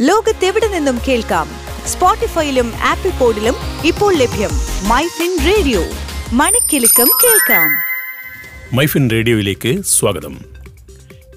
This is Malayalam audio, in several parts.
ലോകത്തെവിടെ നിന്നും കേൾക്കാം? സ്പോട്ടിഫൈയിലും ആപ്പിൾ പോഡിലും ഇപ്പോൾ ലഭ്യം മൈ ഫിൻ റേഡിയോ. മണിക്കെലക്കം കേൾക്കാം. മൈഫിൻ റേഡിയോയിലേക്ക് സ്വാഗതം.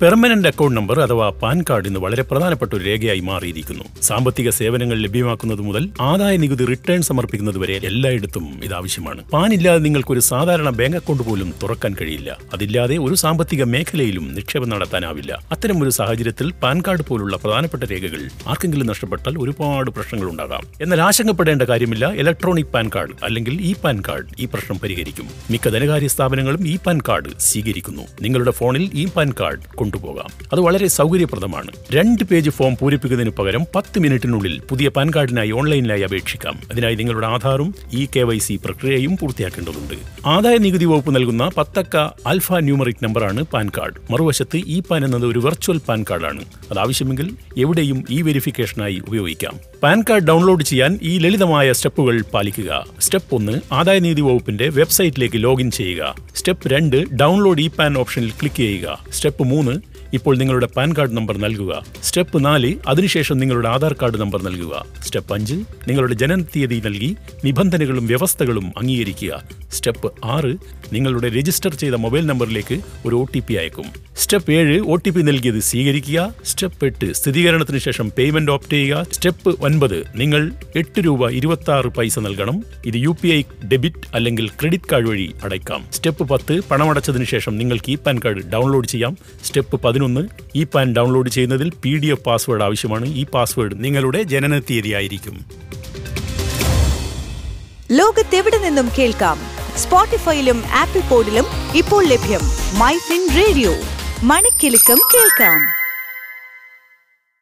പെർമനന്റ് അക്കൗണ്ട് നമ്പർ അഥവാ പാൻ കാർഡ് ഇന്ന് വളരെ പ്രധാനപ്പെട്ട ഒരു രേഖയായി മാറിയിരിക്കുന്നു. സാമ്പത്തിക സേവനങ്ങൾ ലഭ്യമാക്കുന്നത് മുതൽ ആദായ നികുതി റിട്ടേൺ സമർപ്പിക്കുന്നത് വരെ എല്ലായിടത്തും ഇത് ആവശ്യമാണ് പാൻ ഇല്ലാതെ നിങ്ങൾക്ക് ഒരു സാധാരണ ബാങ്ക് അക്കൗണ്ട് പോലും തുറക്കാൻ കഴിയില്ല. അതില്ലാതെ ഒരു സാമ്പത്തിക മേഖലയിലും നിക്ഷേപം നടത്താനാവില്ല. അത്തരം ഒരു സാഹചര്യത്തിൽ പാൻ കാർഡ് പോലുള്ള പ്രധാനപ്പെട്ട രേഖകൾ ആർക്കെങ്കിലും നഷ്ടപ്പെട്ടാൽ ഒരുപാട് പ്രശ്നങ്ങൾ ഉണ്ടാകാം. എന്നാൽ ആശങ്കപ്പെടേണ്ട കാര്യമില്ല. ഇലക്ട്രോണിക് പാൻ കാർഡ് അല്ലെങ്കിൽ ഇ പാൻ കാർഡ് ഈ പ്രശ്നം പരിഹരിക്കും. മിക്ക ധനകാര്യ സ്ഥാപനങ്ങളും ഇ പാൻ കാർഡ് സ്വീകരിക്കുന്നു. നിങ്ങളുടെ ഫോണിൽ ഇ പാൻ കാർഡ് കൊണ്ടുപോകാം. അത് വളരെ സൗകര്യപ്രദമാണ്. രണ്ട് പേജ് ഫോം പൂരിപ്പിക്കുന്നതിന് പകരം പത്ത് മിനിറ്റിനുള്ളിൽ പുതിയ പാൻ കാർഡിനായി ഓൺലൈനിലായി അപേക്ഷിക്കാം. അതിനായി നിങ്ങളുടെ ആധാറും ഇ കെ വൈ സി പ്രക്രിയയും പൂർത്തിയാക്കേണ്ടതുണ്ട്. ആദായ നികുതി വകുപ്പ് നൽകുന്ന പത്തക്ക ആൽഫ ന്യൂമറിക് നമ്പറാണ് പാൻ കാർഡ്. മറുവശത്ത് ഇ പാൻ എന്നത് ഒരു വെർച്വൽ പാൻ കാർഡാണ്. അത് ആവശ്യമെങ്കിൽ എവിടെയും ഇ വെരിഫിക്കേഷനായി ഉപയോഗിക്കാം. പാൻ കാർഡ് ഡൗൺലോഡ് ചെയ്യാൻ ഈ ലളിതമായ സ്റ്റെപ്പുകൾ പാലിക്കുക. സ്റ്റെപ്പ് ഒന്ന് ആദായ നികുതി വകുപ്പിന്റെ വെബ്സൈറ്റിലേക്ക് ലോഗിൻ ചെയ്യുക. സ്റ്റെപ്പ് രണ്ട് ഡൗൺലോഡ് ഇ പാൻ ഓപ്ഷനിൽ ക്ലിക്ക് ചെയ്യുക. സ്റ്റെപ്പ് മൂന്ന് ഇപ്പോൾ നിങ്ങളുടെ പാൻ കാർഡ് നമ്പർ നൽകുക. സ്റ്റെപ്പ് നാല് അതിനുശേഷം നിങ്ങളുടെ ആധാർ കാർഡ് നമ്പർ നൽകുക. സ്റ്റെപ്പ് അഞ്ച് നിങ്ങളുടെ ജനന തീയതി നൽകി നിബന്ധനകളും വ്യവസ്ഥകളും അംഗീകരിക്കുക. സ്റ്റെപ്പ് ആറ് നിങ്ങളുടെ രജിസ്റ്റർ ചെയ്ത മൊബൈൽ നമ്പറിലേക്ക് ഒരു ഒ അയക്കും. സ്റ്റെപ്പ് ഏഴ് ഒ ടി പി നൽകിയത് സ്വീകരിക്കുക. സ്റ്റെപ്പ് എട്ട് സ്ഥിരീകരണത്തിന് ശേഷം പേയ്മെന്റ് ഓപ്റ്റ് ചെയ്യുക. സ്റ്റെപ്പ് ഒൻപത് നിങ്ങൾ എട്ട് രൂപ ഇരുപത്തി ആറ് പൈസ നൽകണം. ഇത് യു പി ഐ ഡെബിറ്റ് അല്ലെങ്കിൽ ക്രെഡിറ്റ് കാർഡ് വഴി അടയ്ക്കാം. സ്റ്റെപ്പ് പത്ത് പണമടച്ചതിന് ശേഷം നിങ്ങൾക്ക് ഇ പാൻ കാർഡ് ഡൗൺലോഡ് ചെയ്യാം. സ്റ്റെപ്പ് പതിനൊന്ന് ഇ പാൻ ഡൗൺലോഡ് ചെയ്യുന്നതിൽ പി ഡി എഫ് പാസ്വേഡ് ആവശ്യമാണ്. ഈ പാസ്വേഡ് നിങ്ങളുടെ ജനനത്തീയതി ആയിരിക്കും ലോകത്തെവിടെ നിന്നും കേൾക്കാം? സ്പോട്ടിഫൈയിലും ആപ്പിൾ പോഡിലും ഇപ്പോൾ ലഭ്യം മൈ ഫിൻ റേഡിയോ മണിക്കെലക്കം കേൾക്കാം